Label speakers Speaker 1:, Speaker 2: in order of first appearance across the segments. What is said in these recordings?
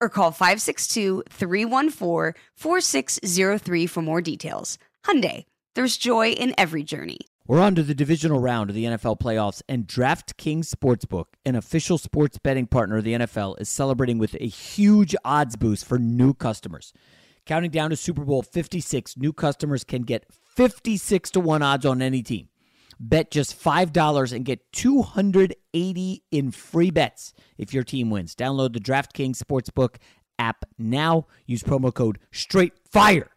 Speaker 1: or call 562-314-4603 for more details. Hyundai, there's joy in every journey.
Speaker 2: We're on to the divisional round of the NFL playoffs, and DraftKings Sportsbook, an official sports betting partner of the NFL, is celebrating with a huge odds boost for new customers. Counting down to Super Bowl 56, new customers can get 56 to 1 odds on any team. Bet just $5 and get 280 in free bets if your team wins. Download the DraftKings Sportsbook app now. Use promo code STRAIGhtFIRE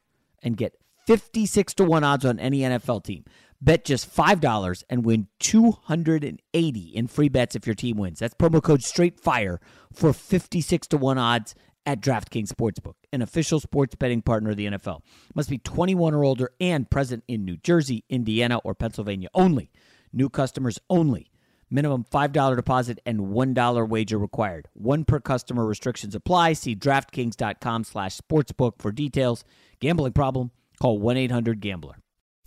Speaker 2: and get 56 to 1 odds on any NFL team. Bet just $5 and win 280 in free bets if your team wins. That's promo code STRAIGhtFIRE for 56 to 1 odds at DraftKings Sportsbook, an official sports betting partner of the NFL. Must be 21 or older and present in New Jersey, Indiana, or Pennsylvania only. New customers only. Minimum $5 deposit and $1 wager required. One per customer restrictions apply. See DraftKings.com slash sportsbook for details. Gambling problem? Call 1-800-GAMBLER.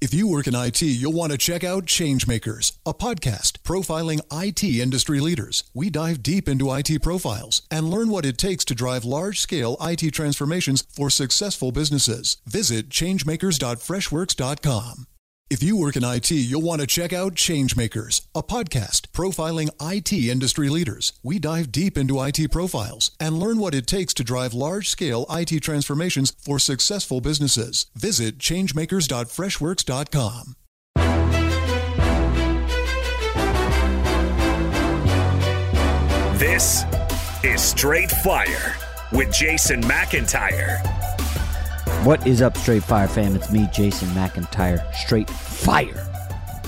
Speaker 3: If you work in IT, you'll want to check out Changemakers, a podcast profiling IT industry leaders. We dive deep into IT profiles and learn what it takes to drive large scale IT transformations for successful businesses. Visit changemakers.freshworks.com. If you work in IT, you'll want to check out Changemakers, a podcast profiling IT industry leaders. We dive deep into IT profiles and learn what it takes to drive large scale IT transformations for successful businesses. Visit changemakers.freshworks.com.
Speaker 4: This is Straight Fire with Jason McIntyre.
Speaker 2: What is up, Straight Fire fam? It's me, Jason McIntyre, Straight Fire,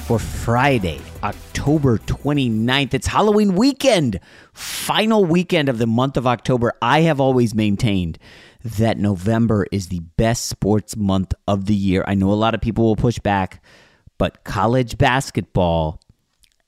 Speaker 2: for Friday, October 29th. It's Halloween weekend, final weekend of the month of October. I have always maintained that November is the best sports month of the year. I know a lot of people will push back, but college basketball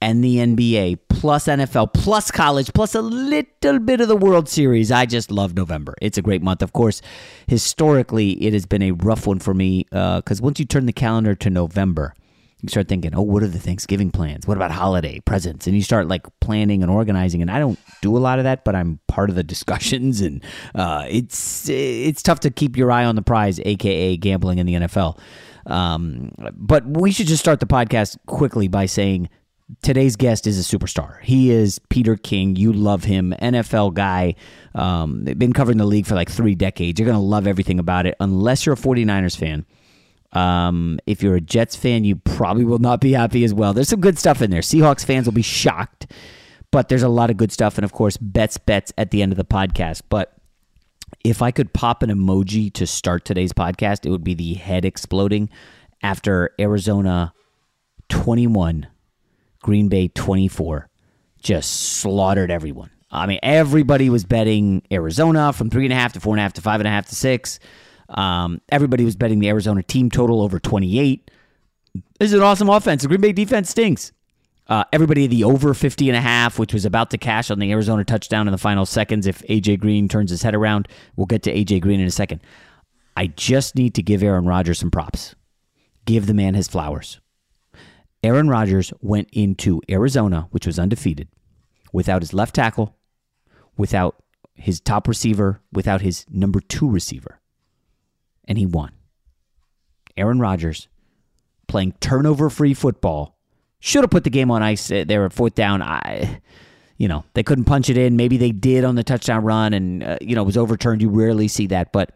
Speaker 2: and the NBA, plus NFL, plus college, plus a little bit of the World Series. I just love November. It's a great month. Of course, historically, it has been a rough one for me because once you turn the calendar to November, you start thinking, oh, what are the Thanksgiving plans? What about holiday presents? And you start like planning and organizing. And I don't do a lot of that, but I'm part of the discussions, and uh, it's it's tough to keep your eye on the prize, aka gambling in the NFL. Um, but we should just start the podcast quickly by saying today's guest is a superstar. He is Peter King. You love him, NFL guy. Um, been covering the league for like three decades. You're going to love everything about it, unless you're a 49ers fan. Um, if you're a Jets fan, you probably will not be happy as well. There's some good stuff in there. Seahawks fans will be shocked, but there's a lot of good stuff. And of course, bets, bets at the end of the podcast. But If I could pop an emoji to start today's podcast, it would be the head exploding after Arizona 21, Green Bay 24, just slaughtered everyone. I mean, everybody was betting Arizona from three and a half to four and a half to five and a half to six. Um, everybody was betting the Arizona team total over 28. This is an awesome offense. The Green Bay defense stinks. Uh, everybody the over 50 and a half, which was about to cash on the Arizona touchdown in the final seconds if AJ Green turns his head around. We'll get to AJ Green in a second. I just need to give Aaron Rodgers some props. Give the man his flowers. Aaron Rodgers went into Arizona, which was undefeated, without his left tackle, without his top receiver, without his number two receiver. And he won. Aaron Rodgers playing turnover free football should have put the game on ice. They were fourth down. I, you know, they couldn't punch it in. Maybe they did on the touchdown run, and uh, you know, it was overturned. You rarely see that, but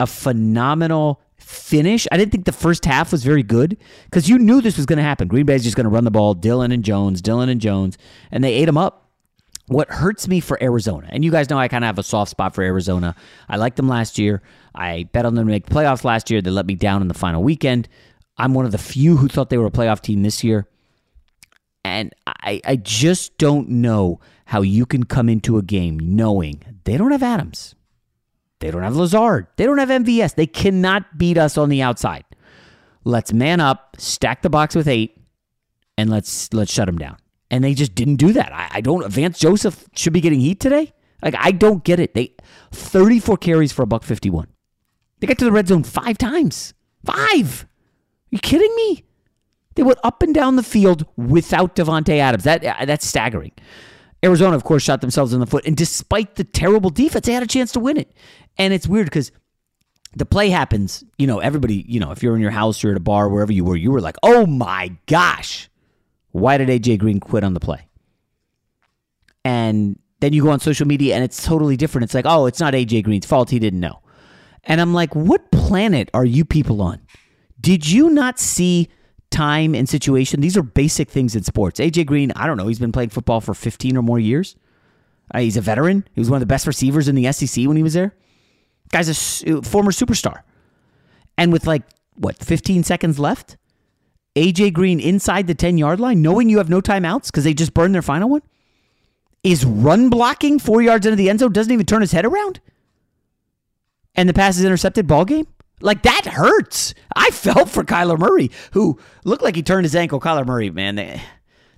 Speaker 2: a phenomenal finish. I didn't think the first half was very good because you knew this was going to happen. Green Bay's just going to run the ball. Dillon and Jones, Dillon and Jones, and they ate them up. What hurts me for Arizona, and you guys know I kind of have a soft spot for Arizona. I liked them last year. I bet on them to make the playoffs last year. They let me down in the final weekend. I'm one of the few who thought they were a playoff team this year. And I, I just don't know how you can come into a game knowing they don't have Adams. They don't have Lazard. They don't have MVS. They cannot beat us on the outside. Let's man up, stack the box with eight, and let's let's shut them down. And they just didn't do that. I, I don't Vance Joseph should be getting heat today. Like I don't get it. They 34 carries for a buck 51. They got to the red zone five times. Five. You kidding me? They went up and down the field without Davante Adams. That uh, that's staggering. Arizona, of course, shot themselves in the foot, and despite the terrible defense, they had a chance to win it. And it's weird because the play happens. You know, everybody. You know, if you're in your house, you're at a bar, wherever you were, you were like, "Oh my gosh, why did AJ Green quit on the play?" And then you go on social media, and it's totally different. It's like, "Oh, it's not AJ Green's fault; he didn't know." And I'm like, "What planet are you people on? Did you not see?" Time and situation. These are basic things in sports. AJ Green, I don't know, he's been playing football for 15 or more years. Uh, he's a veteran. He was one of the best receivers in the SEC when he was there. Guy's a uh, former superstar. And with like, what, 15 seconds left? AJ Green inside the 10 yard line, knowing you have no timeouts because they just burned their final one, is run blocking four yards into the end zone, doesn't even turn his head around. And the pass is intercepted, ball game. Like that hurts. I felt for Kyler Murray, who looked like he turned his ankle. Kyler Murray, man, the,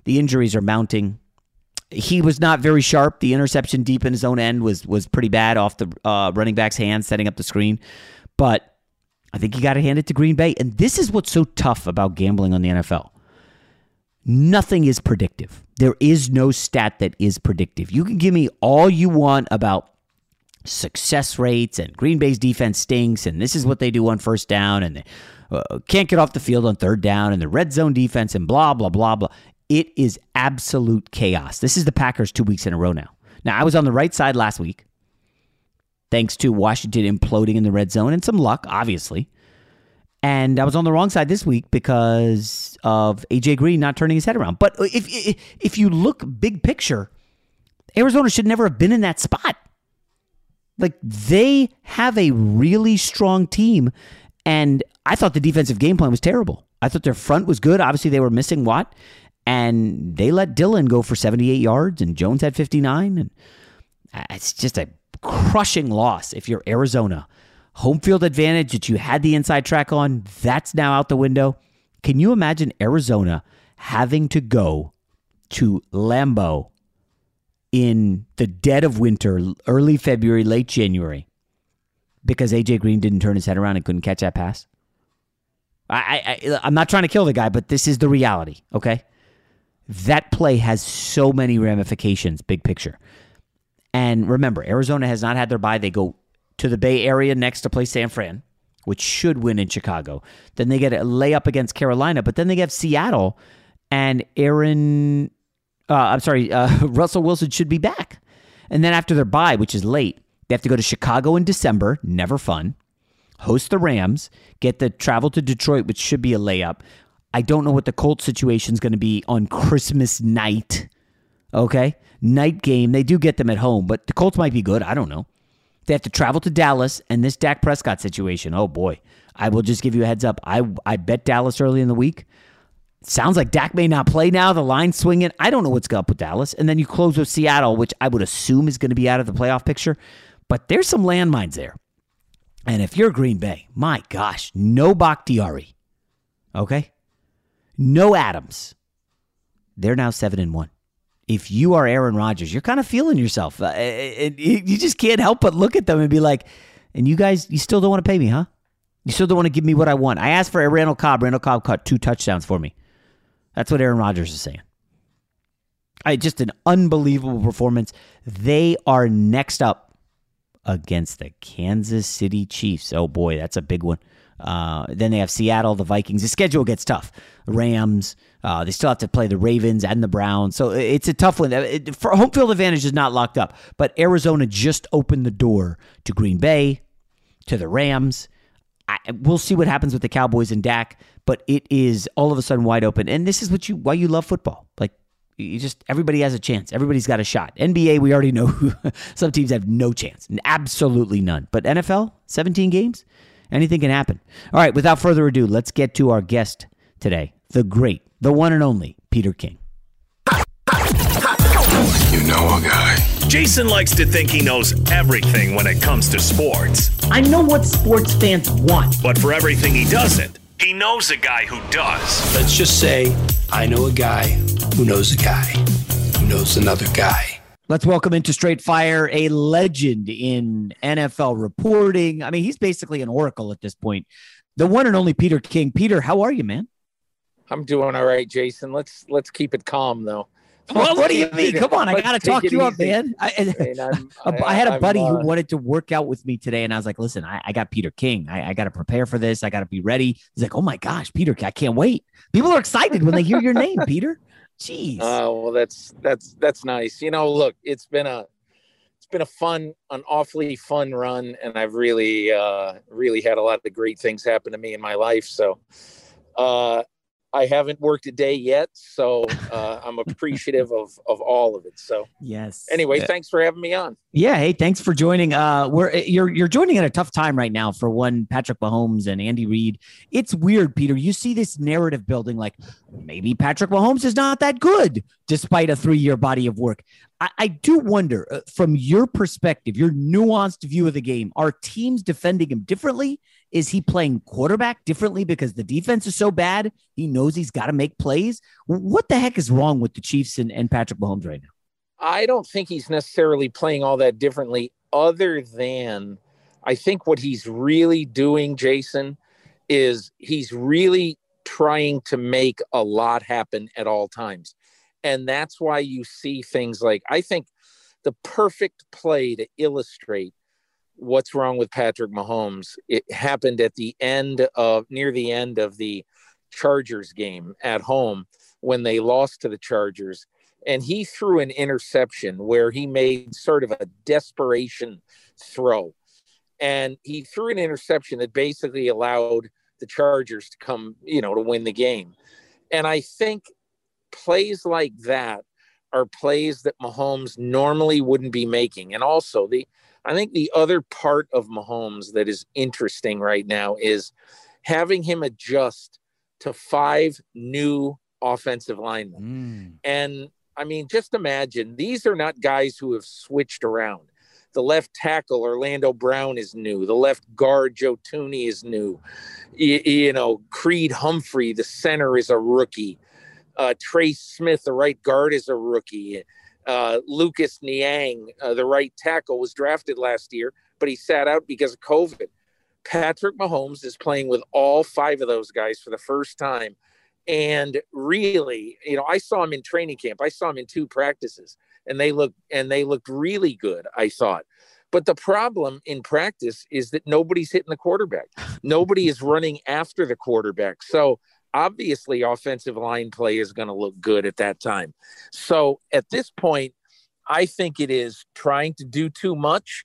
Speaker 2: the injuries are mounting. He was not very sharp. The interception deep in his own end was was pretty bad off the uh, running back's hand, setting up the screen. But I think he got to hand it to Green Bay. And this is what's so tough about gambling on the NFL. Nothing is predictive. There is no stat that is predictive. You can give me all you want about success rates and Green Bay's defense stinks and this is what they do on first down and they uh, can't get off the field on third down and the red zone defense and blah blah blah blah. It is absolute chaos. This is the Packers 2 weeks in a row now. Now I was on the right side last week thanks to Washington imploding in the red zone and some luck obviously. And I was on the wrong side this week because of AJ Green not turning his head around. But if if you look big picture, Arizona should never have been in that spot. Like they have a really strong team, and I thought the defensive game plan was terrible. I thought their front was good. Obviously, they were missing Watt, and they let Dillon go for 78 yards, and Jones had 59. And uh, it's just a crushing loss if you're Arizona. Home field advantage that you had the inside track on, that's now out the window. Can you imagine Arizona having to go to Lambeau in the dead of winter, early February, late January, because AJ Green didn't turn his head around and couldn't catch that pass. I, I I'm not trying to kill the guy, but this is the reality. Okay, that play has so many ramifications, big picture. And remember, Arizona has not had their bye. They go to the Bay Area next to play San Fran, which should win in Chicago. Then they get a layup against Carolina, but then they get Seattle and Aaron uh, I'm sorry, uh, Russell Wilson should be back. And then after their bye, which is late, they have to go to Chicago in December, never fun. Host the Rams, get the travel to Detroit, which should be a layup. I don't know what the Colts situation is going to be on Christmas night. Okay? Night game. They do get them at home, but the Colts might be good. I don't know. They have to travel to Dallas, and this Dak Prescott situation. Oh boy, I will just give you a heads up. I I bet Dallas early in the week. Sounds like Dak may not play now. The line swinging. I don't know what's going up with Dallas, and then you close with Seattle, which I would assume is going to be out of the playoff picture. But there's some landmines there. And if you're Green Bay, my gosh, no Bakhtiari. Okay? No Adams. They're now seven and one. If you are Aaron Rodgers, you're kind of feeling yourself. Uh, you just can't help but look at them and be like, and you guys, you still don't want to pay me, huh? You still don't want to give me what I want. I asked for a Randall Cobb. Randall Cobb caught two touchdowns for me. That's what Aaron Rodgers is saying. I just an unbelievable performance. They are next up against the Kansas City Chiefs. Oh boy, that's a big one. Uh, then they have Seattle, the Vikings. The schedule gets tough. Rams. Uh, they still have to play the Ravens and the Browns. So it's a tough one. It, for home field advantage is not locked up, but Arizona just opened the door to Green Bay, to the Rams. I, we'll see what happens with the Cowboys and Dak, but it is all of a sudden wide open. And this is what you why you love football. Like you just everybody has a chance. Everybody's got a shot. NBA, we already know some teams have no chance, absolutely none. But NFL, 17 games, anything can happen. All right, without further ado, let's get to our guest today, the great, the one and only Peter King.
Speaker 4: You know a guy. Jason likes to think he knows everything when it comes to sports.
Speaker 2: I know what sports fans want.
Speaker 4: But for everything he doesn't, he knows a guy who does.
Speaker 5: Let's just say I know a guy who knows a guy who knows another guy.
Speaker 2: Let's welcome into Straight Fire a legend in NFL reporting. I mean, he's basically an oracle at this point. The one and only Peter King. Peter, how are you, man?
Speaker 6: I'm doing all right, Jason. Let's let's keep it calm though.
Speaker 2: Well, what do you mean? Come on, I got to talk you up, man. I, I, I, had a buddy uh, who wanted to work out with me today, and I was like, "Listen, I, I got Peter King. I, got to prepare for this. I got to be ready." He's like, "Oh my gosh, Peter, I can't wait." People are excited when they hear your name, Peter. Jeez.
Speaker 6: Oh well, that's that's that's nice. You know, look, it's been a it's been a fun, an awfully fun run, and I've really uh, really had a lot of great things happen to me in my life. So. Uh, I haven't worked a day yet, so uh, I'm appreciative of of all of it. So
Speaker 2: yes.
Speaker 6: Anyway, thanks for having me on.
Speaker 2: Yeah. Hey, thanks for joining. Uh, we're you're you're joining at a tough time right now for one Patrick Mahomes and Andy Reid. It's weird, Peter. You see this narrative building, like maybe Patrick Mahomes is not that good despite a three year body of work. I, I do wonder, uh, from your perspective, your nuanced view of the game, are teams defending him differently? Is he playing quarterback differently because the defense is so bad? He knows he's got to make plays. What the heck is wrong with the Chiefs and, and Patrick Mahomes right now?
Speaker 6: I don't think he's necessarily playing all that differently, other than I think what he's really doing, Jason, is he's really trying to make a lot happen at all times. And that's why you see things like I think the perfect play to illustrate what's wrong with Patrick Mahomes. It happened at the end of near the end of the Chargers game at home when they lost to the Chargers. And he threw an interception where he made sort of a desperation throw. And he threw an interception that basically allowed the Chargers to come, you know, to win the game. And I think plays like that are plays that Mahomes normally wouldn't be making. And also the I think the other part of Mahomes that is interesting right now is having him adjust to five new offensive linemen. Mm. And I mean, just imagine these are not guys who have switched around. The left tackle, Orlando Brown, is new. The left guard, Joe Thuney is new. You, you know, Creed Humphrey, the center, is a rookie. Uh, Trey Smith, the right guard, is a rookie. Uh, Lucas Niang, uh, the right tackle, was drafted last year, but he sat out because of COVID. Patrick Mahomes is playing with all five of those guys for the first time. And really, you know, I saw him in training camp. I saw him in two practices, and they looked and they looked really good. I thought. But the problem in practice is that nobody's hitting the quarterback. Nobody is running after the quarterback. So obviously offensive line play is going to look good at that time. So at this point, I think it is trying to do too much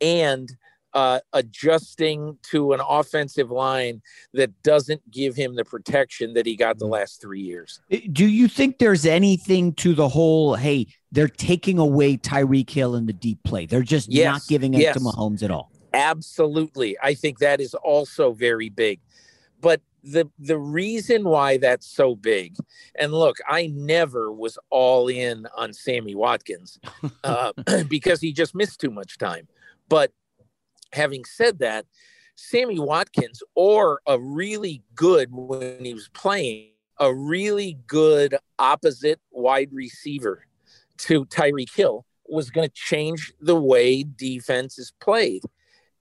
Speaker 6: and uh, adjusting to an offensive line that doesn't give him the protection that he got the last three years.
Speaker 2: Do you think there's anything to the whole, hey, they're taking away Tyreek Hill in the deep play? They're just
Speaker 6: Yes,
Speaker 2: not giving it
Speaker 6: yes.
Speaker 2: to Mahomes at all.
Speaker 6: Absolutely. I think that is also very big. But the the reason why that's so big, and look, I never was all in on Sammy Watkins uh, because he just missed too much time. But having said that, Sammy Watkins or a really good when he was playing, a really good opposite wide receiver to Tyreek Hill was going to change the way defense is played.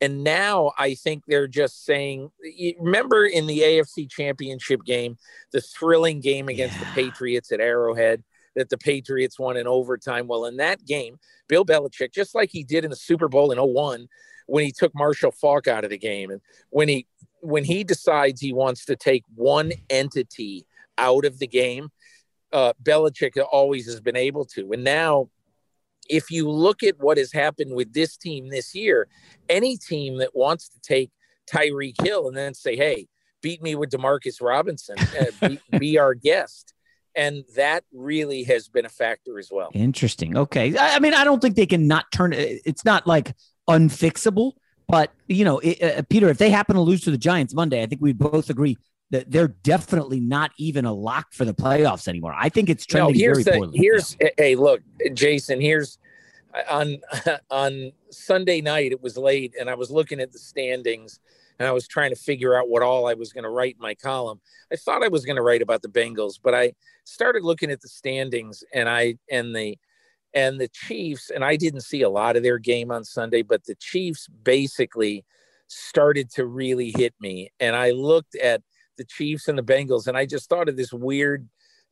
Speaker 6: And now I think they're just saying, remember in the AFC championship game, the thrilling game against the Patriots at Arrowhead that the Patriots won in overtime. Well, in that game, Bill Belichick, just like he did in the Super Bowl in 01, when he took Marshall Faulk out of the game and when he when he decides he wants to take one entity out of the game, uh, Belichick always has been able to. And now if you look at what has happened with this team this year, any team that wants to take Tyreek Hill and then say, "Hey, beat me with Demarcus Robinson, uh, be, be our guest," and that really has been a factor as well.
Speaker 2: Interesting. Okay. I, I mean, I don't think they can not turn it. It's not like unfixable, but you know, it, uh, Peter, if they happen to lose to the Giants Monday, I think we both agree they're definitely not even a lock for the playoffs anymore. I think it's
Speaker 6: No,
Speaker 2: trending
Speaker 6: here's
Speaker 2: very
Speaker 6: the
Speaker 2: poorly.
Speaker 6: here's hey, look, Jason. Here's on on Sunday night. It was late, and I was looking at the standings, and I was trying to figure out what all I was going to write in my column. I thought I was going to write about the Bengals, but I started looking at the standings, and I and the and the Chiefs, and I didn't see a lot of their game on Sunday, but the Chiefs basically started to really hit me, and I looked at the Chiefs and the Bengals, and I just thought of this weird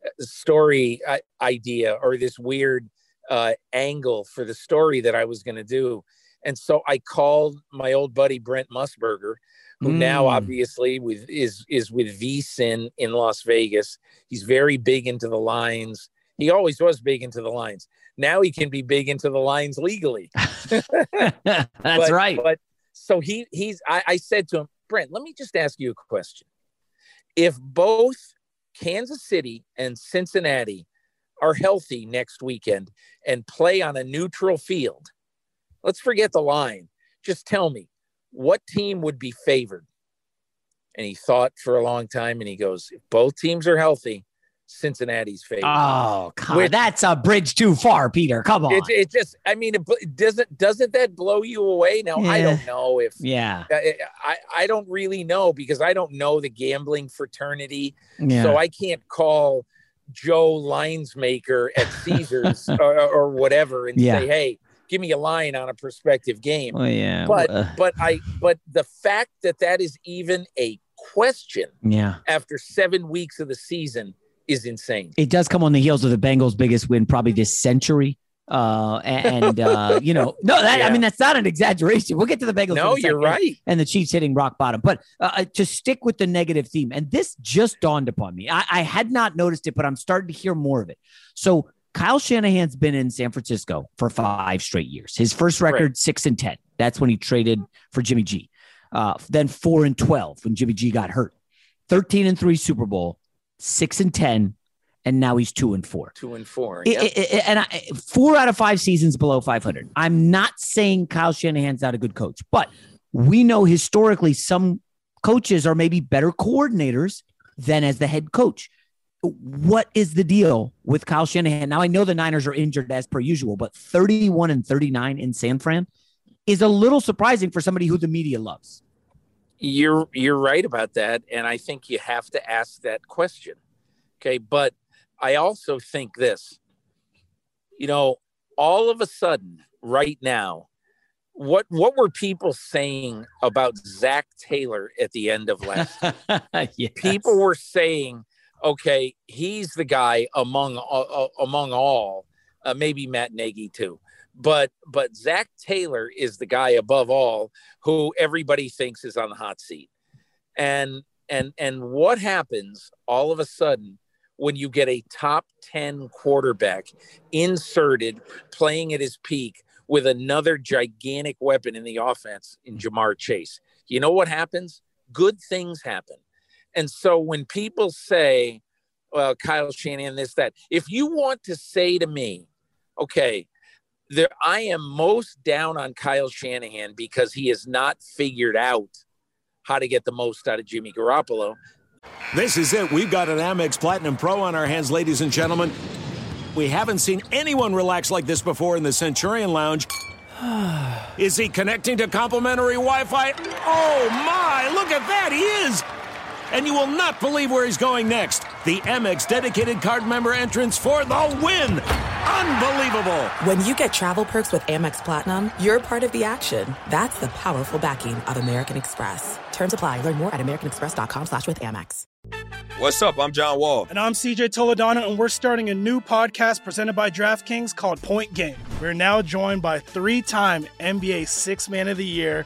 Speaker 6: uh, story uh, idea or this weird uh, angle for the story that I was going to do. And so I called my old buddy Brent Musberger, who now
Speaker 2: Mm.
Speaker 6: obviously with is is with VSIN in Las Vegas. He's very big into the lines. He always was big into the lines. Now he can be big into the lines legally.
Speaker 2: That's
Speaker 6: But-
Speaker 2: right.
Speaker 6: But so he he's I, I said to him, Brent, let me just ask you a question. If both Kansas City and Cincinnati are healthy next weekend and play on a neutral field, let's forget the line. Just tell me what team would be favored. And he thought for a long time and he goes, if both teams are healthy, Cincinnati's favored.
Speaker 2: Oh, on.
Speaker 6: Which-
Speaker 2: That's a bridge too far, Peter. Come on.
Speaker 6: It, it just, I mean, it, doesn't doesn't that blow you away? Now I don't know if
Speaker 2: yeah.
Speaker 6: I, I I don't really know because I don't know the gambling fraternity,
Speaker 2: Yeah.
Speaker 6: so I can't call Joe Linesmaker at Caesars or, or whatever and
Speaker 2: Yeah.
Speaker 6: say, "Hey, give me a line on a prospective game."
Speaker 2: Oh, yeah.
Speaker 6: But
Speaker 2: Uh,
Speaker 6: but I but the fact that that is even a question
Speaker 2: yeah.
Speaker 6: after seven weeks of the season is insane.
Speaker 2: It does come on the heels of the Bengals' biggest win probably this century. Uh, and, uh, you know, no, that, I mean, that's not an exaggeration. We'll get to the Bengals.
Speaker 6: No, you're right.
Speaker 2: And the Chiefs hitting rock bottom. But uh, to stick with the negative theme, and this just dawned upon me. I, I had not noticed it, but I'm starting to hear more of it. So Kyle Shanahan's been in San Francisco for five straight years. His first record, six and 10. That's when he traded for Jimmy G. Uh, then four and 12 when Jimmy G got hurt. 13 and three Super Bowl, six and 10. And now he's two and four.
Speaker 6: Two and four. Yep.
Speaker 2: I- I- and I, four out of five seasons below 500. I'm not saying Kyle Shanahan's not a good coach, but we know historically some coaches are maybe better coordinators than as the head coach. What is the deal with Kyle Shanahan? Now I know the Niners are injured as per usual, but 31 and 39 in San Fran is a little surprising for somebody who the media loves.
Speaker 6: You're you're right about that, and I think you have to ask that question. Okay, but I also think this. You know, all of a sudden, right now, what what were people saying about Zac Taylor at the end of last?
Speaker 2: Yes.
Speaker 6: People were saying, okay, he's the guy among uh, among all, uh, maybe Matt Nagy too, but but Zac Taylor is the guy above all who everybody thinks is on the hot seat, and and and what happens all of a sudden when you get a top ten quarterback inserted playing at his peak with another gigantic weapon in the offense in Ja'Marr Chase. You know what happens? Good things happen. And so when people say, well, Kyle Shanahan, this, that, if you want to say to me, okay, there, I am most down on Kyle Shanahan because he has not figured out how to get the most out of Jimmy Garoppolo.
Speaker 7: This is it. We've got an Amex Platinum Pro on our hands, ladies and gentlemen. We haven't seen anyone relax like this before in the Centurion Lounge. Is he connecting to complimentary Wi Fi? Oh my, look at that, he is! And you will not believe where he's going next. The Amex dedicated card member entrance for the win! Unbelievable!
Speaker 8: When you get travel perks with Amex Platinum, you're part of the action. That's the powerful backing of American Express. Terms apply. Learn more at americanexpress.com slash with Amex.
Speaker 9: What's up? I'm John Wall.
Speaker 10: And I'm CJ Toledano, and we're starting a new podcast presented by DraftKings called Point Game. We're now joined by three-time NBA Six Man of the Year,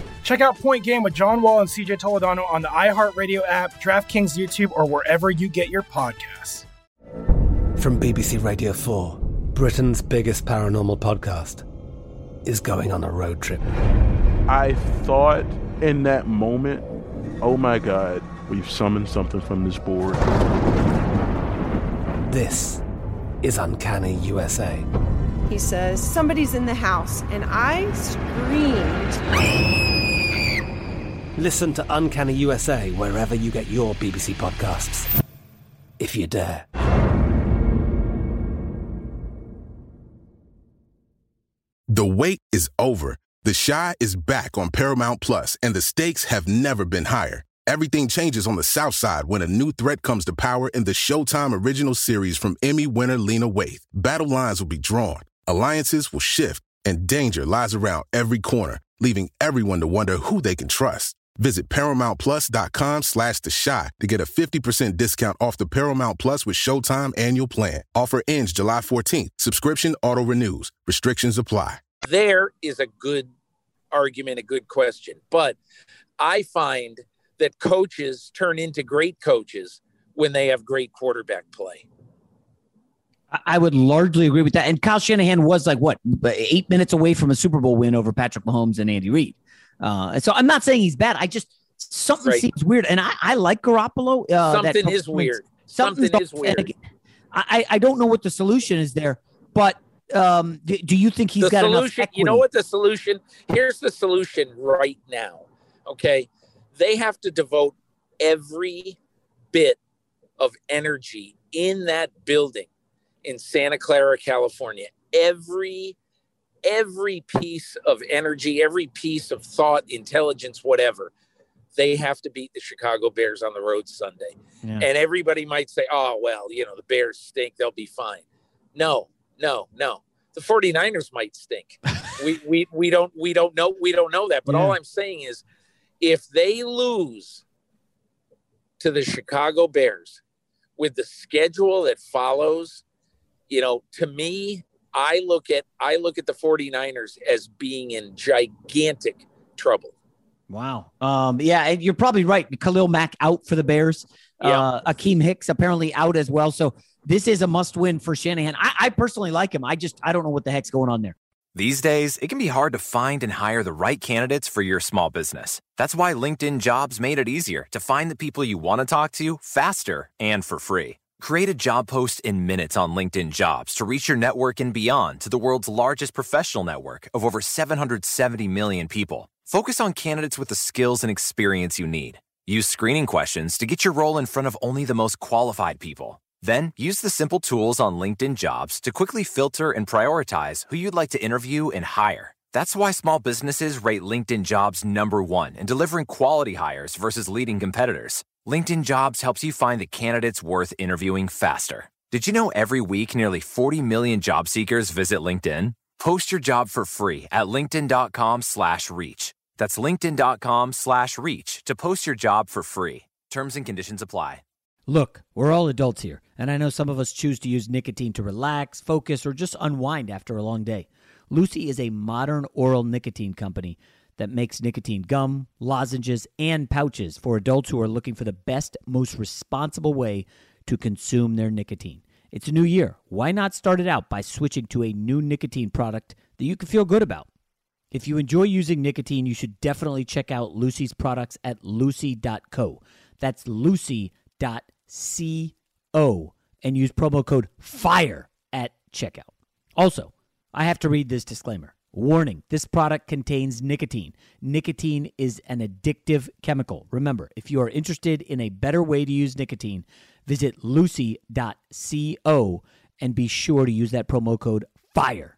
Speaker 10: Check out Point Game with John Wall and CJ Toledano on the iHeartRadio app, DraftKings YouTube, or wherever you get your podcasts.
Speaker 5: From BBC Radio 4, Britain's biggest paranormal podcast is going on a road trip.
Speaker 11: I thought in that moment, oh my God, we've summoned something from this board.
Speaker 5: This is Uncanny USA.
Speaker 12: He says, Somebody's in the house. And I screamed.
Speaker 5: Listen to Uncanny USA wherever you get your BBC podcasts, if you dare.
Speaker 13: The wait is over. The Chi is back on Paramount Plus, and the stakes have never been higher. Everything changes on the South Side when a new threat comes to power in the Showtime original series from Emmy winner Lena Waithe. Battle lines will be drawn, alliances will shift, and danger lies around every corner, leaving everyone to wonder who they can trust. Visit ParamountPlus.com slash The Chi to get a 50% discount off the Paramount Plus with Showtime annual plan. Offer ends July 14th. Subscription auto-renews. Restrictions apply.
Speaker 6: there is a good argument, a good question. But I find that coaches turn into great coaches when they have great quarterback play.
Speaker 2: I- I would largely agree with that. And Kyle Shanahan was like what eight minutes away from a Super Bowl win over Patrick Mahomes and Andy Reid. Uh, and so I'm not saying he's bad. I just something
Speaker 6: Right.
Speaker 2: seems weird, and I, I like Garoppolo. Uh,
Speaker 6: Something is weird. Something is weird.
Speaker 2: again, I I don't know what the solution is there, but um, do, do you think he's
Speaker 6: the
Speaker 2: got enough
Speaker 6: solution, you know what the solution? Here's the solution right now. Okay. They have to devote every bit of energy in that building in Santa Clara, California. Every every piece of energy, every piece of thought, intelligence, whatever. They have to beat the Chicago Bears on the road Sunday.
Speaker 2: Yeah.
Speaker 6: And everybody might say, "Oh, well, you know, the Bears stink, they'll be fine." No, no, no. The 49ers might stink. we we we don't we don't know we don't know that. But all I'm saying is if they lose to the Chicago Bears with the schedule that follows, you know, to me, I look at I look at the 49ers as being in gigantic trouble.
Speaker 2: Wow. Um, yeah, and you're probably right. Khalil Mack out for the Bears.
Speaker 6: Yeah.
Speaker 2: Uh, Akiem Hicks apparently out as well. So this is a must win for Shanahan. I, I personally like him. I just I don't know what the heck's going on there.
Speaker 14: These days, it can be hard to find and hire the right candidates for your small business. That's why LinkedIn Jobs made it easier to find the people you want to talk to faster and for free. Create a job post in minutes on LinkedIn Jobs to reach your network and beyond to the world's largest professional network of over 770 million people. Focus on candidates with the skills and experience you need. Use screening questions to get your role in front of only the most qualified people. Then use the simple tools on LinkedIn Jobs to quickly filter and prioritize who you'd like to interview and hire. That's why small businesses rate LinkedIn jobs number one in delivering quality hires versus leading competitors. LinkedIn jobs helps you find the candidates worth interviewing faster. Did you know every week nearly 40 million job seekers visit LinkedIn? Post your job for free at linkedin.com slash reach. That's linkedin.com slash reach to post your job for free. Terms and conditions apply.
Speaker 2: Look, we're all adults here, and I know some of us choose to use nicotine to relax, focus, or just unwind after a long day. Lucy is a modern oral nicotine company that makes nicotine gum, lozenges, and pouches for adults who are looking for the best, most responsible way to consume their nicotine. It's a new year. Why not start it out by switching to a new nicotine product that you can feel good about? If you enjoy using nicotine, you should definitely check out Lucy's products at lucy.co. That's lucy.co and use promo code FIRE at checkout. Also, I have to read this disclaimer. Warning this product contains nicotine. Nicotine is an addictive chemical. Remember, if you are interested in a better way to use nicotine, visit lucy.co and be sure to use that promo code FIRE.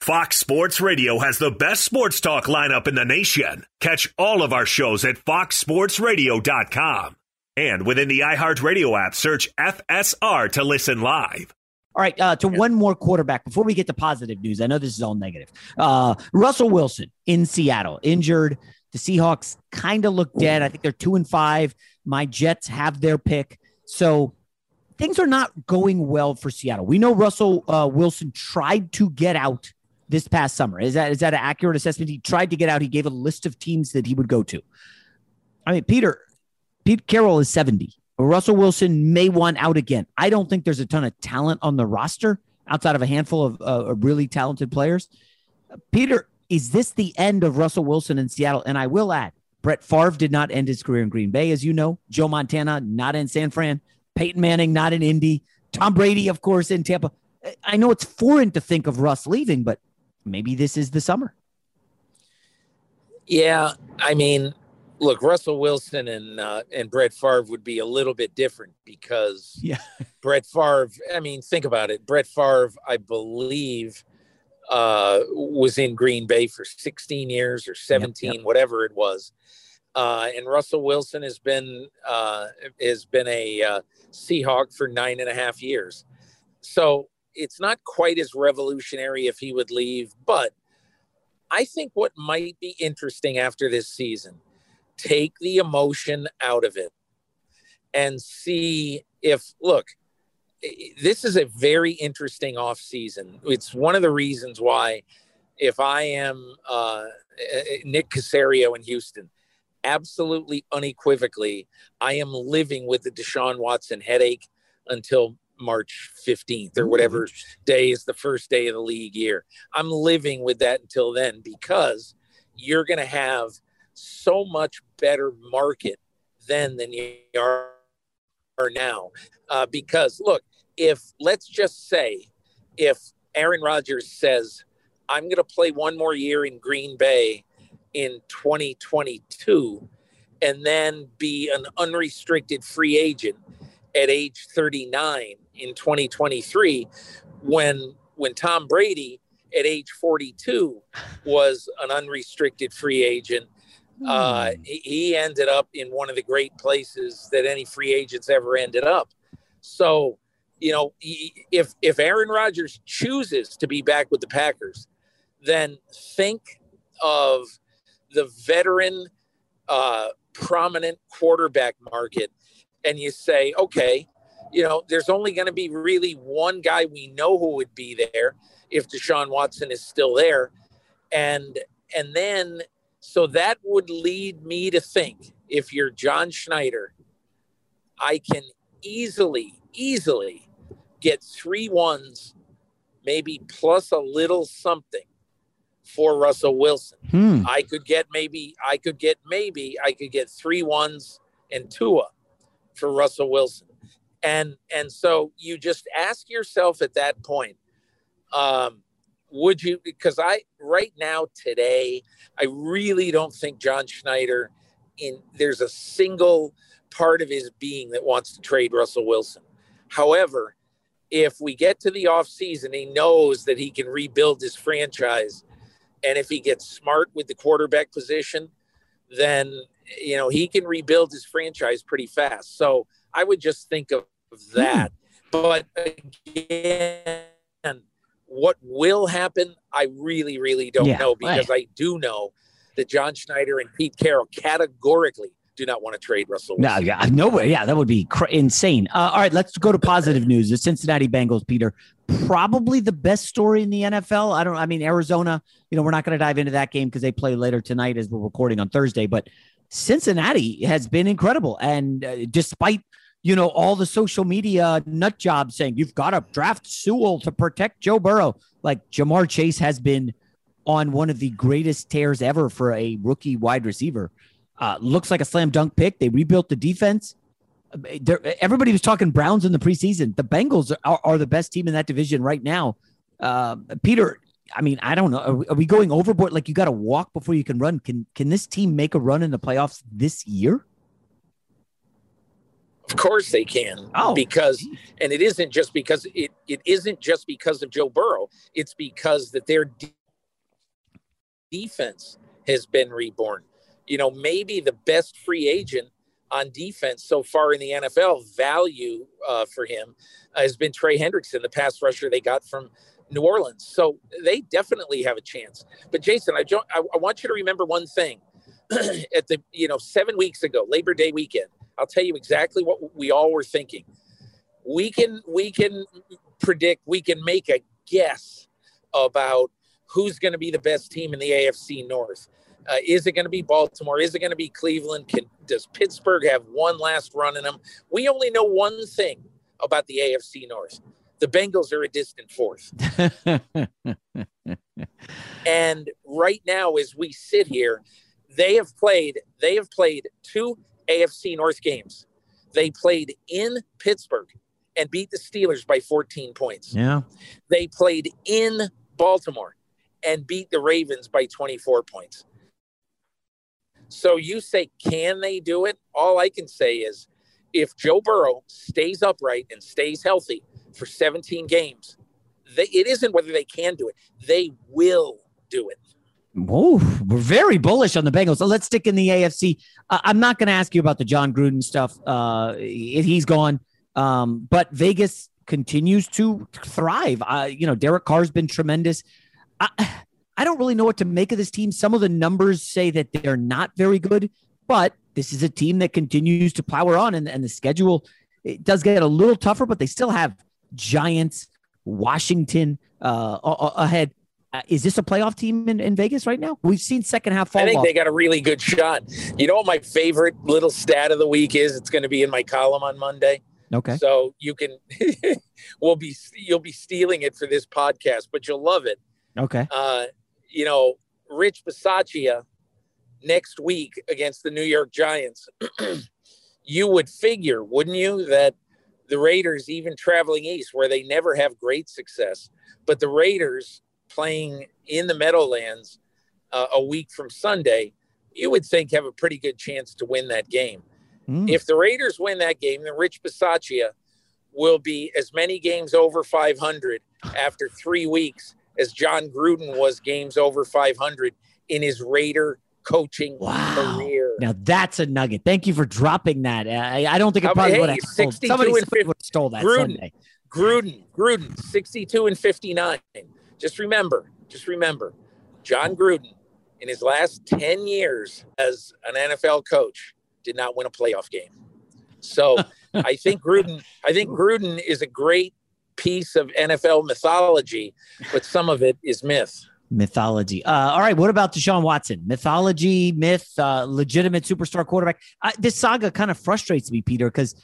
Speaker 4: Fox Sports Radio has the best sports talk lineup in the nation. Catch all of our shows at foxsportsradio.com. And within the iHeartRadio app, search FSR to listen live.
Speaker 2: All right, uh, to one more quarterback before we get to positive news. I know this is all negative. Uh, Russell Wilson in Seattle, injured. The Seahawks kind of look dead. I think they're two and five. My Jets have their pick. So things are not going well for Seattle. We know Russell uh, Wilson tried to get out this past summer. Is that is that an accurate assessment? He tried to get out. He gave a list of teams that he would go to. I mean, Peter, Pete Carroll is 70. Russell Wilson may want out again. I don't think there's a ton of talent on the roster outside of a handful of uh, really talented players. Peter, is this the end of Russell Wilson in Seattle? And I will add, Brett Favre did not end his career in Green Bay, as you know. Joe Montana, not in San Fran. Peyton Manning, not in Indy. Tom Brady, of course, in Tampa. I know it's foreign to think of Russ leaving, but maybe this is the summer.
Speaker 6: Yeah, I mean, look, Russell Wilson and uh, and Brett Favre would be a little bit different because
Speaker 2: yeah,
Speaker 6: Brett Favre. I mean, think about it. Brett Favre, I believe, uh, was in Green Bay for 16 years or 17, yep, yep. whatever it was. Uh, and Russell Wilson has been uh, has been a uh, Seahawk for nine and a half years. So it's not quite as revolutionary if he would leave, but I think what might be interesting after this season, take the emotion out of it and see if look, this is a very interesting off season. It's one of the reasons why if I am uh, Nick Caserio in Houston, absolutely unequivocally, I am living with the Deshaun Watson headache until March 15th or whatever day is the first day of the league year. I'm living with that until then because you're going to have so much better market then than you are, now. Uh, because look, if let's just say, if Aaron Rodgers says, I'm going to play one more year in Green Bay in 2022 and then be an unrestricted free agent at age 39 in 2023 when when Tom Brady at age 42 was an unrestricted free agent. Uh, hmm. he ended up in one of the great places that any free agents ever ended up. So, you know, if if Aaron Rodgers chooses to be back with the Packers, then think of the veteran, uh, prominent quarterback market, and you say, okay, you know, there's only going to be really one guy we know who would be there if Deshaun Watson is still there. And and then so that would lead me to think if you're John Schneider, I can easily, easily get three ones, maybe plus a little something for Russell Wilson.
Speaker 2: Hmm.
Speaker 6: I could get maybe I could get maybe I could get three ones and two Tua for Russell Wilson. And and so you just ask yourself at that point, um, would you because I right now today, I really don't think John Schneider in there's a single part of his being that wants to trade Russell Wilson. However, if we get to the offseason, he knows that he can rebuild his franchise. And if he gets smart with the quarterback position, then you know he can rebuild his franchise pretty fast. So I would just think of that. But again, what will happen, I really, really don't
Speaker 2: Yeah,
Speaker 6: know because
Speaker 2: right.
Speaker 6: I do know that John Schneider and Pete Carroll categorically do not want to trade Russell
Speaker 2: No,
Speaker 6: Wilson.
Speaker 2: yeah, no way. Yeah, that would be cr- insane. Uh, all right, let's go to positive news. The Cincinnati Bengals, Peter, probably the best story in the NFL. I don't. I mean, Arizona. You know, we're not going to dive into that game because they play later tonight as we're recording on Thursday. But Cincinnati has been incredible, and uh, despite you know all the social media nut jobs saying you've got to draft Sewell to protect Joe Burrow, like Ja'Marr Chase has been on one of the greatest tears ever for a rookie wide receiver. Uh, looks like a slam dunk pick. They rebuilt the defense. There, everybody was talking Browns in the preseason. The Bengals are, are the best team in that division right now. Uh, Peter, I mean, I don't know. Are, we- are we going overboard? Like you got to walk before you can run. Can can this team make a run in the playoffs this year?
Speaker 6: Of course they can.
Speaker 2: Oh,
Speaker 6: because and it isn't just because it, it isn't just because of Joe Burrow. It's because that their de- defense has been reborn. You know, maybe the best free agent on defense so far in the NFL value uh, for him uh, has been Trey Hendrickson, the pass rusher they got from New Orleans. So they definitely have a chance. But Jason, I, don't, I, I want you to remember one thing. At the you know seven weeks ago, Labor Day weekend, I'll tell you exactly what we all were thinking. We can we can predict, we can make a guess about who's going to be the best team in the AFC North. Uh, is it going to be Baltimore? Is it going to be Cleveland? Can, does Pittsburgh have one last run in them? We only know one thing about the AFC North. The Bengals are a distant fourth. and right now, as we sit here, they have played. They have played two AFC North games. They played in Pittsburgh and beat the Steelers by 14 points.
Speaker 2: Yeah.
Speaker 6: They played in Baltimore and beat the Ravens by 24 points. So you say, can they do it? All I can say is if Joe Burrow stays upright and stays healthy for 17 games, they, it isn't whether they can do it, they will do it.
Speaker 2: Whoa, we're very bullish on the Bengals. So let's stick in the AFC. Uh, I'm not going to ask you about the Jon Gruden stuff. Uh, he's gone. Um, but Vegas continues to thrive. Uh, you know, Derek Carr's been tremendous. I, I don't really know what to make of this team. Some of the numbers say that they're not very good, but this is a team that continues to power on, and, and the schedule it does get a little tougher, but they still have Giants, Washington uh, ahead. Uh, is this a playoff team in, in Vegas right now? We've seen second half fall
Speaker 6: I think
Speaker 2: off.
Speaker 6: they got a really good shot. You know what my favorite little stat of the week is? It's going to be in my column on Monday.
Speaker 2: Okay.
Speaker 6: So you can we'll be you'll be stealing it for this podcast, but you'll love it.
Speaker 2: Okay.
Speaker 6: Uh, you know, Rich Bisaccia next week against the New York Giants. you would figure, wouldn't you, that the Raiders, even traveling east, where they never have great success, but the Raiders playing in the Meadowlands uh, a week from Sunday, you would think have a pretty good chance to win that game.
Speaker 2: Hmm.
Speaker 6: If the Raiders win that game, then Rich Bisaccia will be as many games over 500 after three weeks as Jon Gruden was games over 500 in his Raider coaching career.
Speaker 2: Now that's a nugget. Thank you for dropping that. I, I don't think it
Speaker 6: How
Speaker 2: probably
Speaker 6: many-
Speaker 2: would have
Speaker 6: 62
Speaker 2: somebody, somebody would have stole that
Speaker 6: Gruden,
Speaker 2: Sunday.
Speaker 6: Gruden, Gruden, 62 and 59. Just remember, just remember, Jon Gruden in his last 10 years as an NFL coach did not win a playoff game. So I think Gruden, I think Gruden is a great piece of NFL mythology, but some of it is myth.
Speaker 2: Mythology. Uh, all right. What about Deshaun Watson? Mythology, myth, uh, legitimate superstar quarterback. Uh, this saga kind of frustrates me, Peter, because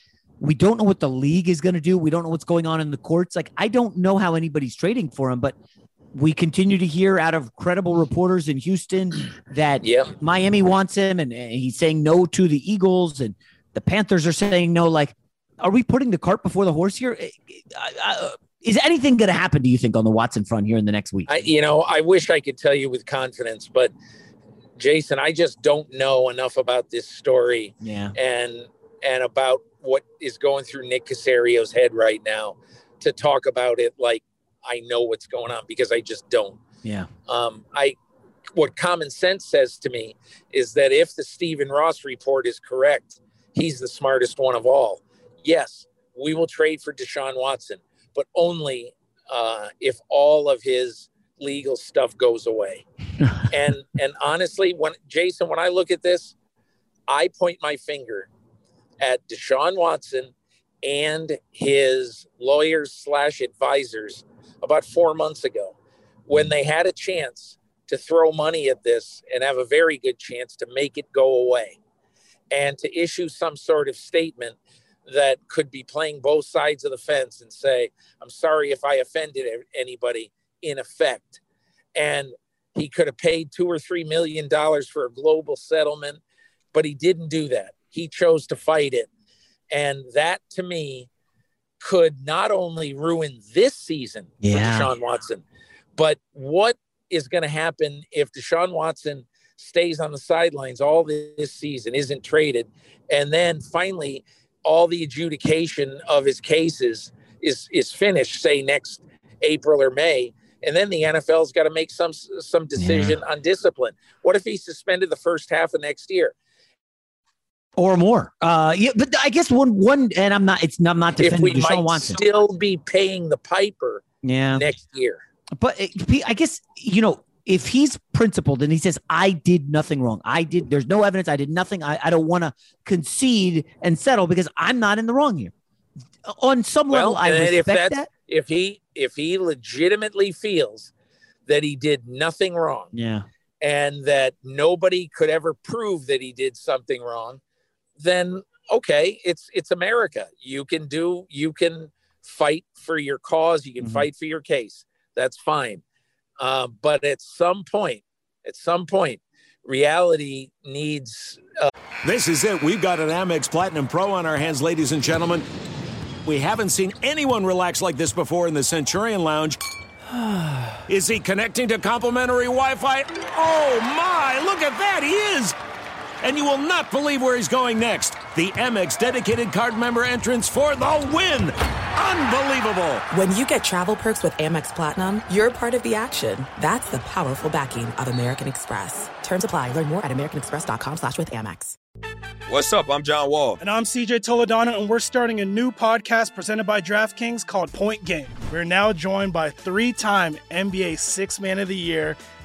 Speaker 2: we don't know what the league is going to do. We don't know what's going on in the courts. Like, I don't know how anybody's trading for him, but we continue to hear out of credible reporters in Houston that Miami wants him, and, he's saying no to the Eagles, and the Panthers are saying no. Like, are we putting the cart before the horse here? Uh, is anything going to happen? Do you think on the Watson front here in the next week?
Speaker 6: I, you know, I wish I could tell you with confidence, but Jason, I just don't know enough about this story.
Speaker 2: Yeah.
Speaker 6: And and about what is going through Nick Caserio's head right now to talk about it like I know what's going on because I just don't.
Speaker 2: Yeah.
Speaker 6: Um, I what common sense says to me is that if the Stephen Ross report is correct, he's the smartest one of all. Yes, we will trade for Deshaun Watson, but only uh, if all of his legal stuff goes away. and and honestly, when Jason, when I look at this, I point my finger at Deshaun Watson and his lawyers slash advisors about four months ago when they had a chance to throw money at this and have a very good chance to make it go away and to issue some sort of statement that could be playing both sides of the fence and say, I'm sorry if I offended anybody in effect. And he could have paid two or three million dollars for a global settlement, but he didn't do that. He chose to fight it. And that to me could not only ruin this season
Speaker 2: Yeah.
Speaker 6: for Deshaun Watson, but what is going to happen if Deshaun Watson stays on the sidelines all this season, isn't traded, and then finally all the adjudication of his cases is is finished, say next April or May, and then the NFL's got to make some some decision on discipline. What if he's suspended the first half of next year?
Speaker 2: or more. Uh, yeah, but I guess one one, and I'm not. It's I'm not
Speaker 6: If
Speaker 2: defending
Speaker 6: we
Speaker 2: Deshaun
Speaker 6: might
Speaker 2: Watson.
Speaker 6: still be paying the piper
Speaker 2: yeah,
Speaker 6: next year.
Speaker 2: But it- I guess you know if he's principled and he says I did nothing wrong, I did. There's no evidence. I did nothing. I, I don't want to concede and settle because I'm not in the wrong here. On some level, I respect
Speaker 6: if
Speaker 2: that.
Speaker 6: if he if he legitimately feels that he did nothing wrong
Speaker 2: Yeah.
Speaker 6: and that nobody could ever prove that he did something wrong, then okay, it's it's America. You can do you can fight for your cause, you can
Speaker 2: Mm-hmm.
Speaker 6: fight for your case. That's fine. Uh, but at some point, at some point, reality needs uh,
Speaker 7: This is it. We've got an Amex Platinum Pro on our hands, ladies and gentlemen. We haven't seen anyone relax like this before in the Centurion Lounge. Is he connecting to complimentary Wi Fi? Oh my, look at that, he is! And you will not believe where he's going next. The Amex dedicated card member entrance for the win! Unbelievable!
Speaker 8: When you get travel perks with Amex Platinum, you're part of the action. That's the powerful backing of American Express. Terms apply. Learn more at americanexpress.com slash with Amex.
Speaker 15: What's up? I'm John Wall.
Speaker 10: And I'm CJ Toledano, and we're starting a new podcast presented by DraftKings called Point Game. We're now joined by three time NBA Six Man of the Year,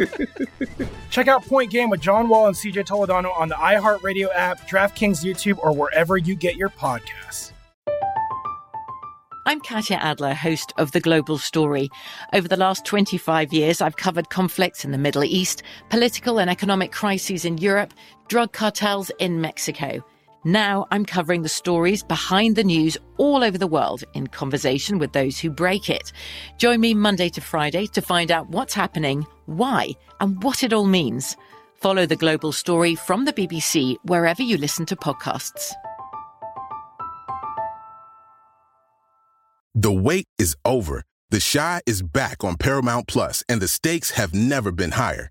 Speaker 10: Check out Point Game with John Wall and CJ Toledano on the iHeartRadio app, DraftKings YouTube, or wherever you get your podcasts.
Speaker 16: I'm Katya Adler, host of The Global Story. Over the last 25 years, I've covered conflicts in the Middle East, political and economic crises in Europe, drug cartels in Mexico. Now I'm covering the stories behind the news all over the world in conversation with those who break it. Join me Monday to Friday to find out what's happening, why, and what it all means. Follow The Global Story from the BBC wherever you listen to podcasts.
Speaker 13: The wait is over. The Chi is back on Paramount Plus, and the stakes have never been higher.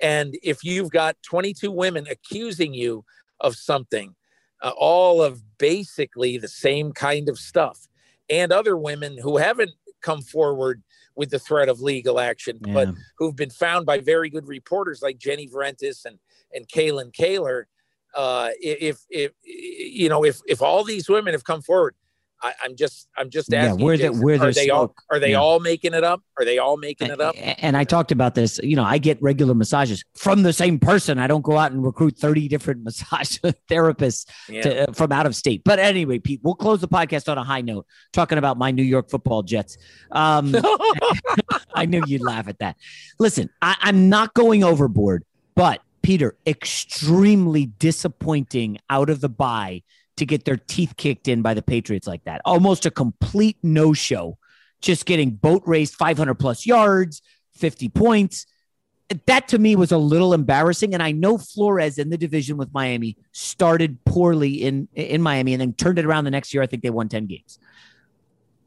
Speaker 6: And if you've got 22 women accusing you of something, uh, all of basically the same kind of stuff, and other women who haven't come forward with the threat of legal action, but who've been found by very good reporters like Jenny Vrentas and and Kalyn Kahler. Uh, if if you know if if all these women have come forward, I, I'm just I'm just
Speaker 2: Yeah,
Speaker 6: asking.
Speaker 2: where the- where
Speaker 6: are they all are they
Speaker 2: Yeah.
Speaker 6: all making it up? Are they all making it up?
Speaker 2: and I talked about this. You know, I get regular massages from the same person. I don't go out and recruit 30 different massage therapists to, uh, from out of state. But anyway, Pete, we'll close the podcast on a high note, talking about my New York football Jets. Um, I knew you'd laugh at that. Listen, I, I'm not going overboard, but Peter, extremely disappointing out of the bye to get their teeth kicked in by the Patriots like that. Almost a complete no show, just getting boat raced 500 plus yards, 50 points. That to me was a little embarrassing. And I know Flores in the division with Miami started poorly in, in Miami and then turned it around the next year. I think they won 10 games.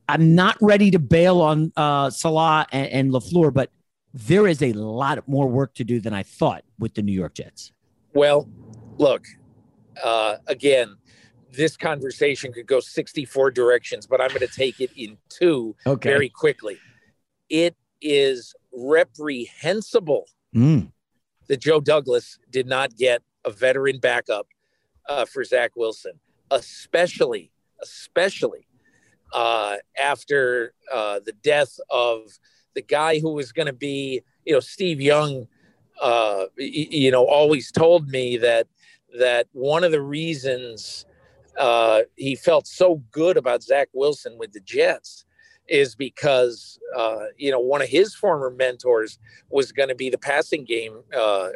Speaker 2: I'm not ready to bail on uh, Saleh and, and LaFleur, but there is a lot more work to do than I thought with the New York Jets.
Speaker 6: Well, look, uh, again, this conversation could go 64 directions, but I'm going to take it in two
Speaker 2: Okay.
Speaker 6: very quickly. It is reprehensible
Speaker 2: Mm.
Speaker 6: that Joe Douglas did not get a veteran backup uh, for Zach Wilson, especially, especially uh, after uh, the death of the guy who was going to be, you know, Steve Young. Uh, you know, always told me that that one of the reasons uh, he felt so good about Zach Wilson with the Jets is because uh, you know one of his former mentors was going to be the passing game, uh, uh,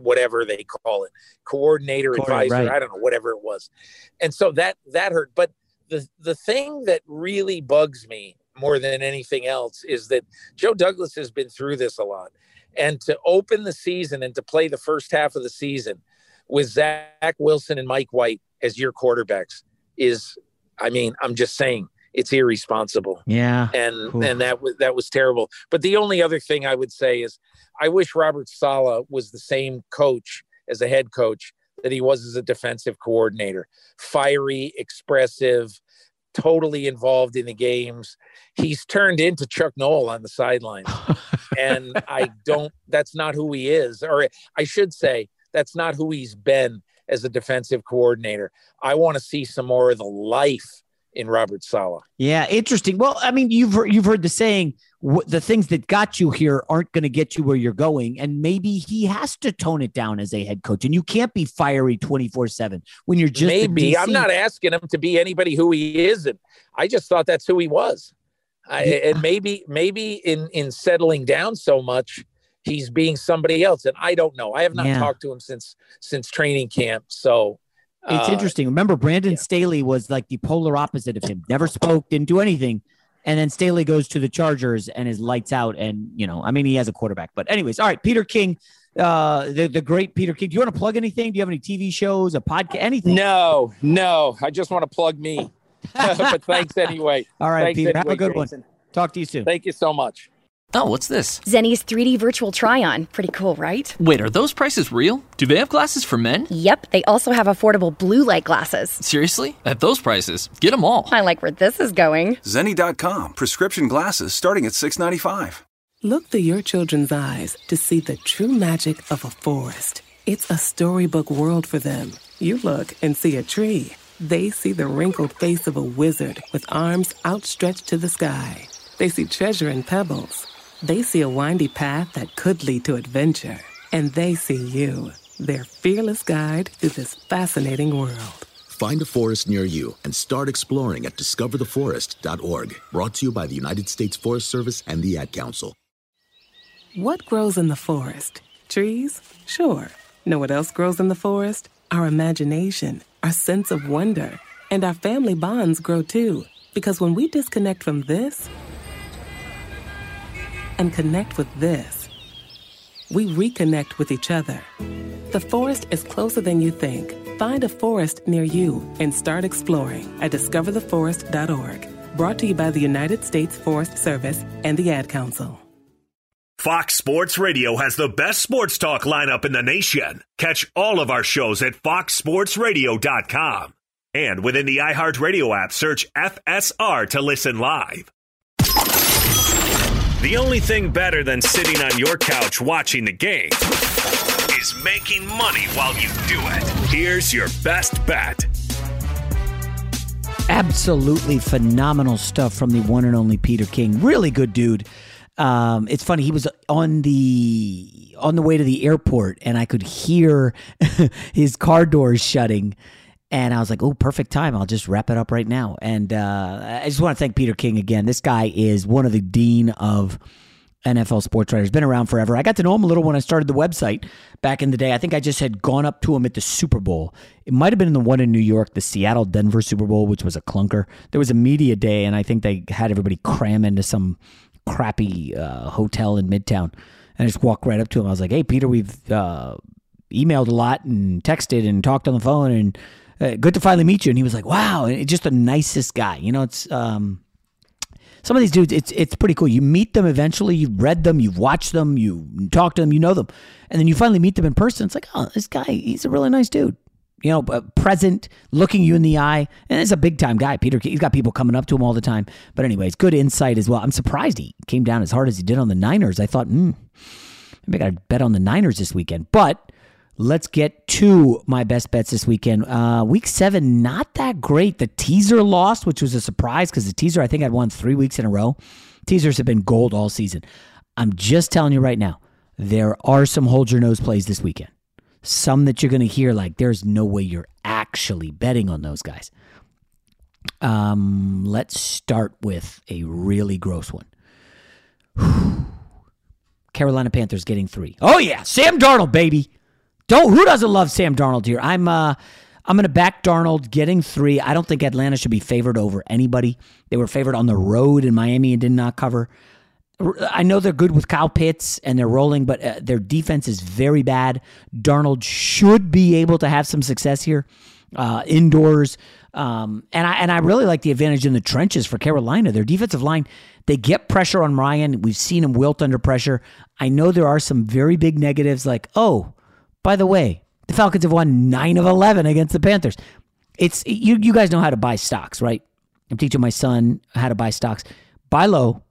Speaker 6: whatever they call it, coordinator, advisor.
Speaker 2: right.
Speaker 6: I don't know, whatever it was, and so that that hurt. But the the thing that really bugs me more than anything else is that Joe Douglas has been through this a lot, and to open the season and to play the first half of the season with Zach Wilson and Mike White as your quarterbacks is, I mean, I'm just saying it's irresponsible
Speaker 2: Yeah.
Speaker 6: and and that was that was terrible. But the only other thing I would say is I wish Robert Saleh was the same coach as a head coach that he was as a defensive coordinator. Fiery, expressive, totally involved in the games. He's turned into Chuck Noll on the sidelines. and I don't that's not who he is or I should say that's not who he's been as a defensive coordinator. I want to see some more of the life in Robert Saleh.
Speaker 2: Yeah, interesting. Well, I mean, you've heard, you've heard the saying, the things that got you here aren't going to get you where you're going, and maybe he has to tone it down as a head coach, and you can't be fiery twenty four seven when you're just
Speaker 6: maybe i'm not asking him to be anybody who he isn't i just thought that's who he was I, and maybe maybe in in settling down so much he's being somebody else and i don't know i have not
Speaker 2: Yeah.
Speaker 6: talked to him since since training camp so
Speaker 2: It's
Speaker 6: uh,
Speaker 2: interesting. Remember, Brandon Staley was like the polar opposite of him. Never spoke, didn't do anything. And then Staley goes to the Chargers and is lights out. And, you know, I mean, he has a quarterback. But, anyways, all right, Peter King, uh, the, the great Peter King. Do you want to plug anything? Do you have any TV shows, a podcast, anything?
Speaker 6: no no i just want to plug me but thanks anyway
Speaker 2: All right,
Speaker 6: Thanks
Speaker 2: Peter. Have a good
Speaker 6: Jason.
Speaker 2: one. Talk to you soon.
Speaker 6: thank you so much
Speaker 17: Oh, what's this?
Speaker 18: Zenni's 3D virtual try on. Pretty cool, right?
Speaker 17: Wait, are those prices real? Do they have glasses for men?
Speaker 18: Yep, they also have affordable blue light glasses.
Speaker 17: Seriously? At those prices, get them all.
Speaker 18: I like where this is going.
Speaker 19: Zenni.com, Prescription glasses starting at $6.95.
Speaker 20: Look through your children's eyes to see the true magic of a forest. It's a storybook world for them. You look and see a tree. They see the wrinkled face of a wizard with arms outstretched to the sky. They see treasure in pebbles. They see a windy path that could lead to adventure. And they see you, their fearless guide through this fascinating world.
Speaker 21: Find a forest near you and start exploring at discovertheforest.org. Brought to you by the United States Forest Service and the Ad Council.
Speaker 20: What grows in the forest? Trees? Sure. Know what else grows in the forest? Our imagination, our sense of wonder, and our family bonds grow too. Because when we disconnect from this and connect with this, we reconnect with each other. The forest is closer than you think. Find a forest near you and start exploring at discovertheforest.org. Brought to you by the United States Forest Service and the Ad Council.
Speaker 4: Fox Sports Radio has the best sports talk lineup in the nation. Catch all of our shows at foxsportsradio.com. And within the iHeartRadio app, search FSR to listen live. The only thing better than sitting on your couch watching the game is making money while you do it. Here's your best bet.
Speaker 2: Absolutely phenomenal stuff from the one and only Peter King. Really good dude. Um, it's funny. He was on the on the way to the airport, and I could hear his car doors shutting. And I was like, "Oh, perfect time! I'll just wrap it up right now." And uh, I just want to thank Peter King again. This guy is one of the dean of NFL sports writers. Been around forever. I got to know him a little when I started the website back in the day. I think I just had gone up to him at the Super Bowl. It might have been the one in New York, the Seattle Denver Super Bowl, which was a clunker. There was a media day, and I think they had everybody cram into some crappy uh, hotel in Midtown. And I just walked right up to him. I was like, "Hey, Peter, we've uh, emailed a lot and texted and talked on the phone, and uh, good to finally meet you." And he was like, "Wow, and just the nicest guy." You know, it's um, some of these dudes. It's it's pretty cool. You meet them eventually. You've read them, you've watched them, you talk to them, you know them, and then you finally meet them in person. It's like, oh, this guy, he's a really nice dude you know, uh, present, looking you in the eye. And it's a big time guy. Peter, he's got people coming up to him all the time. But, anyways, good insight as well. I'm surprised he came down as hard as he did on the Niners. I thought, hmm, maybe I got to bet on the Niners this weekend. But let's get to my best bets this weekend. Uh, week seven, not that great. The teaser lost, which was a surprise because the teaser, I think, I'd won three weeks in a row. Teasers have been gold all season. I'm just telling you right now, there are some hold your nose plays this weekend some that you're going to hear like there's no way you're actually betting on those guys. Um, let's start with a really gross one. Carolina Panthers getting three. Oh yeah, Sam Darnold, baby. Don't who doesn't love Sam Darnold here? I'm uh I'm going to back Darnold getting three. I don't think Atlanta should be favored over anybody. They were favored on the road in Miami and did not cover. I know they're good with Kyle Pitts and they're rolling, but uh, their defense is very bad. Darnold should be able to have some success here uh, indoors. Um, and I and I really like the advantage in the trenches for Carolina. Their defensive line, they get pressure on Ryan. We've seen him wilt under pressure. I know there are some very big negatives, like oh, by the way, the Falcons have won nine of eleven against the Panthers. It's you. You guys know how to buy stocks, right? I'm teaching my son how to buy stocks. Buy low,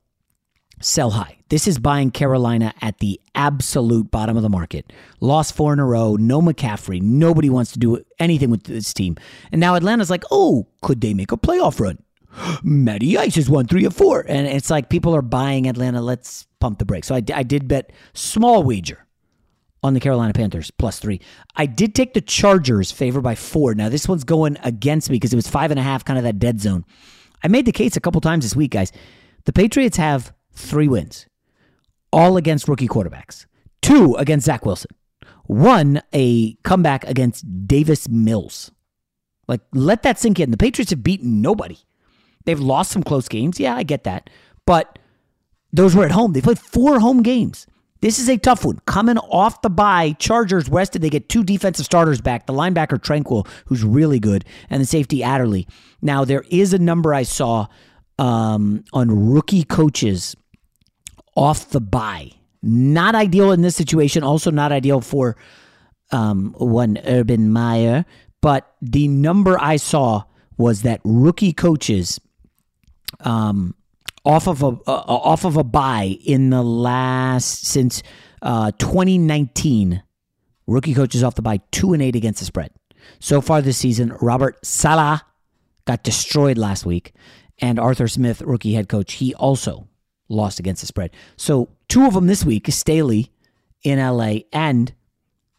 Speaker 2: sell high. This is buying Carolina at the absolute bottom of the market. Lost four in a row, no McCaffrey. Nobody wants to do anything with this team. And now Atlanta's like, oh, could they make a playoff run? Matty Ice has won three of four. And it's like people are buying Atlanta. Let's pump the brakes. So I, I did bet small wager on the Carolina Panthers plus three. I did take the Chargers favored by four. Now, this one's going against me because it was five and a half, kind of that dead zone. I made the case a couple times this week, guys. The Patriots have three wins, all against rookie quarterbacks, two against Zach Wilson, one a comeback against Davis Mills. Like, let that sink in. The Patriots have beaten nobody. They've lost some close games. Yeah, I get that. But those were at home. They played four home games. This is a tough one. Coming off the bye, Chargers rested. They get two defensive starters back the linebacker Tranquill, who's really good, and the safety Adderley. Now, there is a number I saw um, on rookie coaches off the bye. Not ideal in this situation. Also, not ideal for um, one Urban Meyer. But the number I saw was that rookie coaches um, off of a uh, off of a bye in the last since uh, 2019. Rookie coaches off the bye two and eight against the spread. So far this season, Robert Saleh got destroyed last week, and Arthur Smith, rookie head coach, he also lost against the spread. So two of them this week Staley in LA and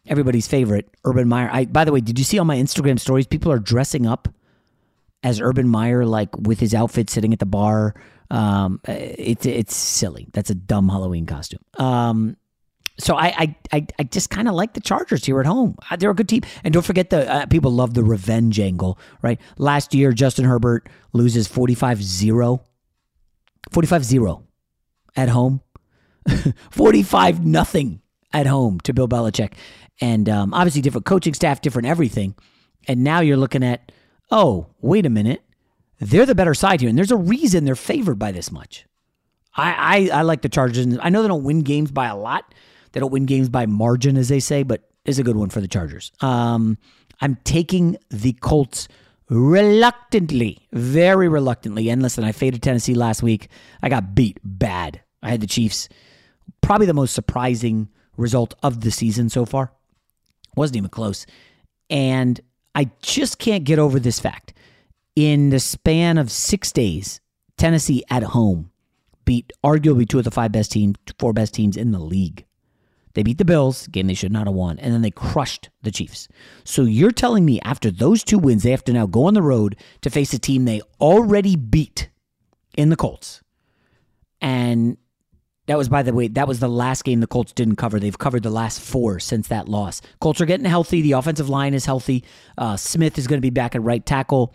Speaker 2: everybody's favorite, Urban Meyer. I by the way, did you see on my Instagram stories people are dressing up as Urban Meyer, like with his outfit sitting at the bar. Um, it's it's silly. That's a dumb Halloween costume. Um, so I I I, just kind of like the Chargers here at home. Uh, they're a good team, and don't forget the uh, people love the revenge angle, right? Last year, Justin Herbert loses 45-0. 45-0 at home. 45 nothing at home to Bill Belichick. And um, obviously, different coaching staff, different everything. And now you're looking at, oh, wait a minute. They're the better side here. And there's a reason they're favored by this much. I, I, I like the Chargers. I know they don't win games by a lot. They don't win games by margin, as they say, but is a good one for the Chargers. Um, I'm taking the Colts reluctantly, very reluctantly. And listen, I faded Tennessee last week. I got beat bad. I had the Chiefs. Probably the most surprising result of the season so far. Wasn't even close. And I just can't get over this fact. In the span of six days, Tennessee at home beat arguably two of the five best teams, four best teams in the league. They beat the Bills, game they should not have won, and then they crushed the Chiefs. So you're telling me after those two wins, they have to now go on the road to face a team they already beat in the Colts. And that was, by the way, that was the last game the Colts didn't cover. They've covered the last four since that loss. Colts are getting healthy. The offensive line is healthy. Uh, Smith is going to be back at right tackle.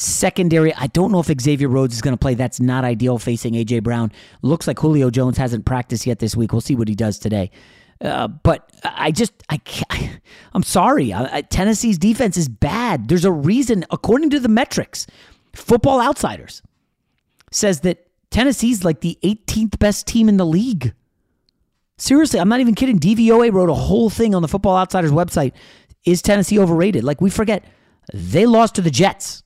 Speaker 2: Secondary, I don't know if Xavier Rhodes is going to play. That's not ideal facing A.J. Brown. Looks like Julio Jones hasn't practiced yet this week. We'll see what he does today. Uh, but I just I can't, I'm sorry. I, Tennessee's defense is bad. There's a reason, according to the metrics, Football Outsiders says that Tennessee's like the 18th best team in the league. Seriously, I'm not even kidding. DVOA wrote a whole thing on the Football Outsiders website. Is Tennessee overrated? Like we forget, they lost to the Jets.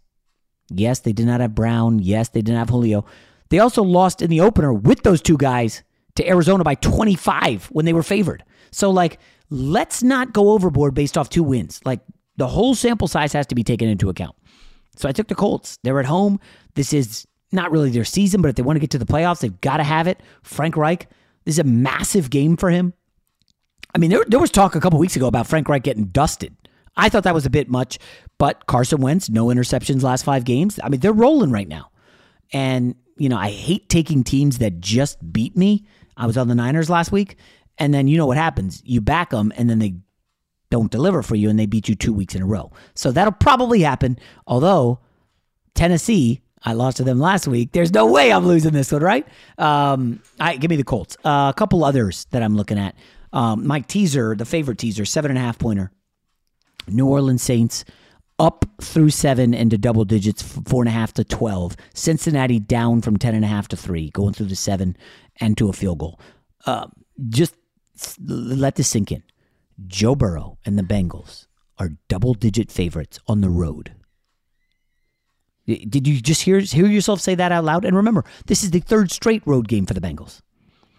Speaker 2: Yes, they did not have Brown. Yes, they didn't have Julio. They also lost in the opener with those two guys to Arizona by 25 when they were favored. So, like, let's not go overboard based off two wins. Like, the whole sample size has to be taken into account. So, I took the Colts. They're at home. This is not really their season, but if they want to get to the playoffs, they've got to have it. Frank Reich, this is a massive game for him. I mean, there, there was talk a couple weeks ago about Frank Reich getting dusted. I thought that was a bit much, but Carson Wentz, no interceptions last five games. I mean, they're rolling right now. And, you know, I hate taking teams that just beat me I was on the Niners last week, and then you know what happens. You back them, and then they don't deliver for you, and they beat you two weeks in a row. So that'll probably happen. Although Tennessee, I lost to them last week. There's no way I'm losing this one, right? Um, I give me the Colts. Uh, a couple others that I'm looking at. Um, my teaser, the favorite teaser, seven and a half pointer. New Orleans Saints up through seven into double digits, four and a half to 12. Cincinnati down from 10 and a half to three, going through the seven and to a field goal. Uh, just let this sink in. Joe Burrow and the Bengals are double digit favorites on the road. Did you just hear hear yourself say that out loud? And remember, this is the third straight road game for the Bengals.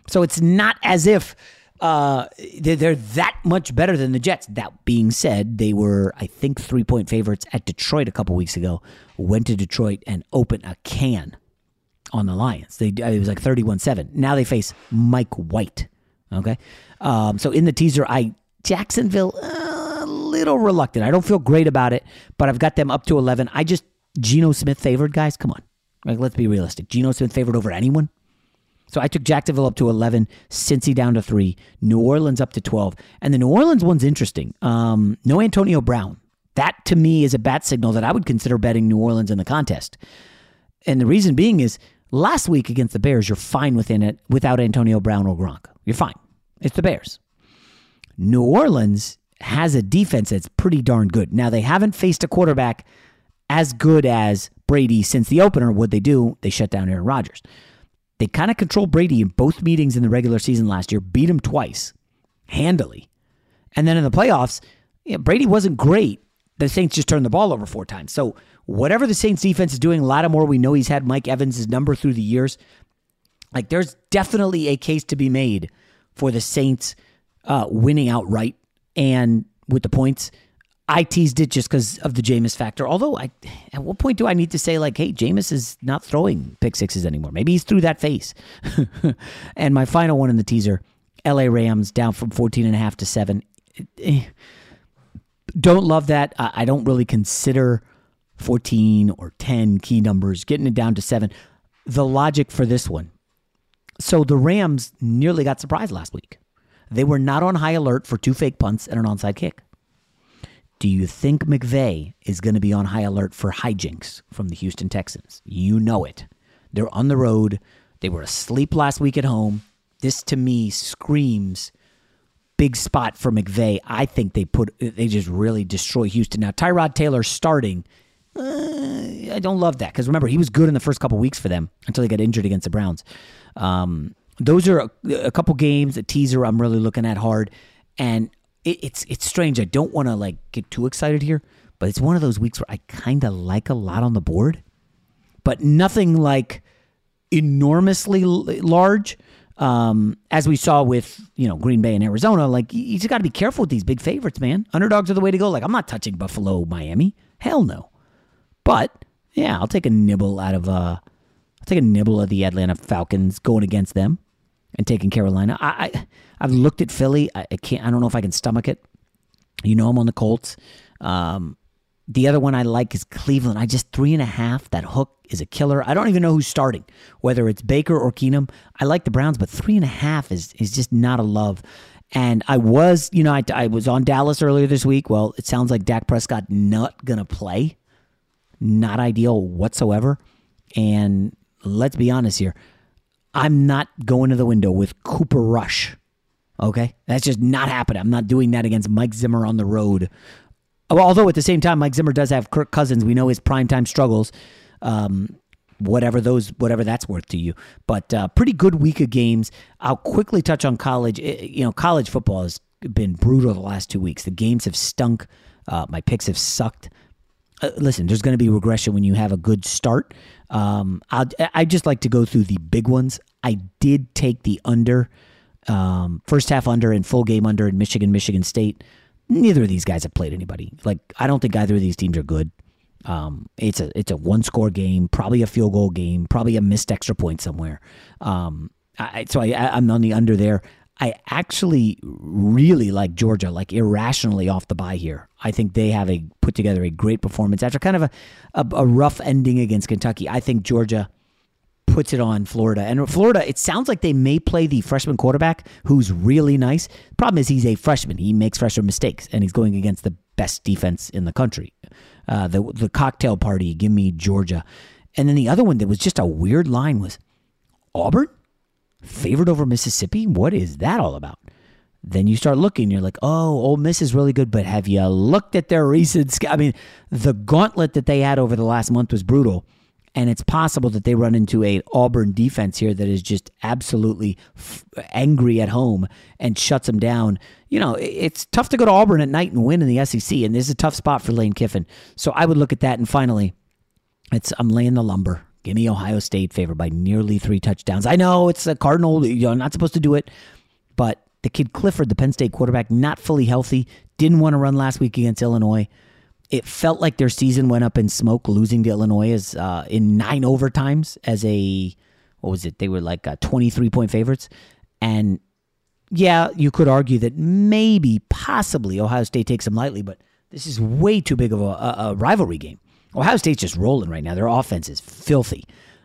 Speaker 2: So it's not as if uh, they're, they're that much better than the Jets. That being said, they were, I think, three point favorites at Detroit a couple weeks ago. Went to Detroit and opened a can on the Lions. They it was like thirty one seven. Now they face Mike White. Okay, um, so in the teaser, I Jacksonville uh, a little reluctant. I don't feel great about it, but I've got them up to eleven. I just Geno Smith favored guys. Come on, like let's be realistic. Geno Smith favored over anyone. So I took Jacksonville up to 11, Cincy down to 3, New Orleans up to 12. And the New Orleans one's interesting. Um, no Antonio Brown. That to me is a bat signal that I would consider betting New Orleans in the contest. And the reason being is last week against the Bears, you're fine within it without Antonio Brown or Gronk. You're fine. It's the Bears. New Orleans has a defense that's pretty darn good. Now they haven't faced a quarterback as good as Brady since the opener. What they do, they shut down Aaron Rodgers. They kind of controlled Brady in both meetings in the regular season last year, beat him twice, handily. And then in the playoffs, yeah, Brady wasn't great. The Saints just turned the ball over four times. So whatever the Saints defense is doing, Lattimore, we know he's had Mike Evans' number through the years. Like there's definitely a case to be made for the Saints uh, winning outright and with the points. I teased it just because of the Jameis factor. Although, I, at what point do I need to say like, "Hey, Jameis is not throwing pick sixes anymore"? Maybe he's through that phase. and my final one in the teaser: L.A. Rams down from 14 and a half to seven. Eh, don't love that. I don't really consider 14 or 10 key numbers. Getting it down to seven. The logic for this one. So the Rams nearly got surprised last week. They were not on high alert for two fake punts and an onside kick. Do you think McVay is going to be on high alert for hijinks from the Houston Texans? You know it. They're on the road. They were asleep last week at home. This to me screams big spot for McVay. I think they put they just really destroy Houston. Now Tyrod Taylor starting. Uh, I don't love that because remember he was good in the first couple weeks for them until he got injured against the Browns. Um, those are a, a, couple games, a teaser I'm really looking at hard, and it, it's it's strange. I don't want to like get too excited here, but it's one of those weeks where I kind of like a lot on the board, but nothing like enormously large. Um, as we saw with you know Green Bay and Arizona, like you just got to be careful with these big favorites, man. Underdogs are the way to go. Like I'm not touching Buffalo, Miami, hell no. But yeah, I'll take a nibble out of uh, I'll take a nibble of the Atlanta Falcons going against them and taking Carolina. I, I I've looked at Philly. I, I, can't. I don't know if I can stomach it. You know I'm on the Colts. Um, the other one I like is Cleveland. I just three and a half. That hook is a killer. I don't even know who's starting, whether it's Baker or Keenum. I like the Browns, but three and a half is is just not a love. And I was, you know, I, I was on Dallas earlier this week. Well, it sounds like Dak Prescott not gonna play. Not ideal whatsoever. And let's be honest here. I'm not going to the window with Cooper Rush. Okay? That's just not happening. I'm not doing that against Mike Zimmer on the road. Although at the same time, Mike Zimmer does have Kirk Cousins. We know his primetime struggles. Um, whatever those whatever that's worth to you but uh, pretty good week of games i'll quickly touch on college you know college football has been brutal the last two weeks the games have stunk uh, my picks have sucked uh, listen there's going to be regression when you have a good start um, i I just like to go through the big ones. I did take the under, um, first half under and full game under in Michigan, Michigan State. Neither of these guys have played anybody. Like I don't think either of these teams are good. Um, it's a it's a one score game, probably a field goal game, probably a missed extra point somewhere. Um, I, so I, I'm on the under there. I actually really like Georgia, like irrationally off the bye here. I think they have a put together a great performance after kind of a, a, a rough ending against Kentucky. I think Georgia puts it on Florida. And Florida, it sounds like they may play the freshman quarterback who's really nice. Problem is, he's a freshman. He makes freshman mistakes, and he's going against the best defense in the country. Uh, the the cocktail party, give me Georgia. And then the other one that was just a weird line was Auburn favored over Mississippi. What is that all about? Then you start looking, you're like, oh, Ole Miss is really good, but have you looked at their recent? I mean, the gauntlet that they had over the last month was brutal, and it's possible that they run into a Auburn defense here that is just absolutely f- angry at home and shuts them down. You know, it's tough to go to Auburn at night and win in the SEC, and this is a tough spot for Lane Kiffin. So I would look at that, and finally, it's I'm laying the lumber. Give me Ohio State favored by nearly three touchdowns. I know it's a Cardinal, you're not supposed to do it, but the kid Clifford, the Penn State quarterback, not fully healthy, didn't want to run last week against Illinois. It felt like their season went up in smoke, losing to Illinois as uh, in nine overtimes as a what was it? They were like uh, 23 point favorites, and yeah, you could argue that maybe, possibly, Ohio State takes them lightly, but this is way too big of a, a, a rivalry game. Ohio State's just rolling right now. Their offense is filthy.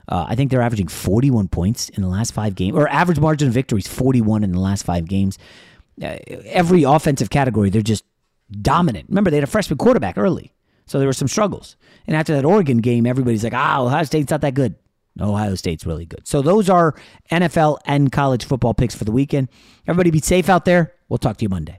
Speaker 2: Uh, I think they're averaging 41 points in the last five games, or average margin of victory is 41 in the last five games. Uh, every offensive category, they're just dominant. Remember, they had a freshman quarterback early, so there were some struggles. And after that Oregon game, everybody's like, ah, Ohio State's not that good. Ohio State's really good. So those are NFL and college football picks for the weekend. Everybody be safe out there. We'll talk to you Monday.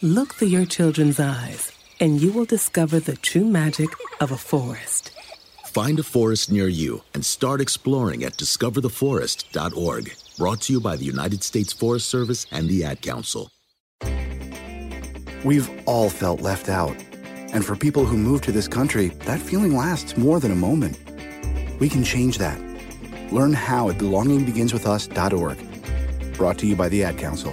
Speaker 20: Look through your children's eyes, and you will discover the true magic of a forest.
Speaker 21: Find a forest near you and start exploring at discovertheforest.org. Brought to you by the United States Forest Service and the Ad Council.
Speaker 22: We've all felt left out. And for people who move to this country, that feeling lasts more than a moment. We can change that. Learn how at belongingbeginswithus.org. Brought to you by the Ad Council.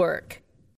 Speaker 23: Network.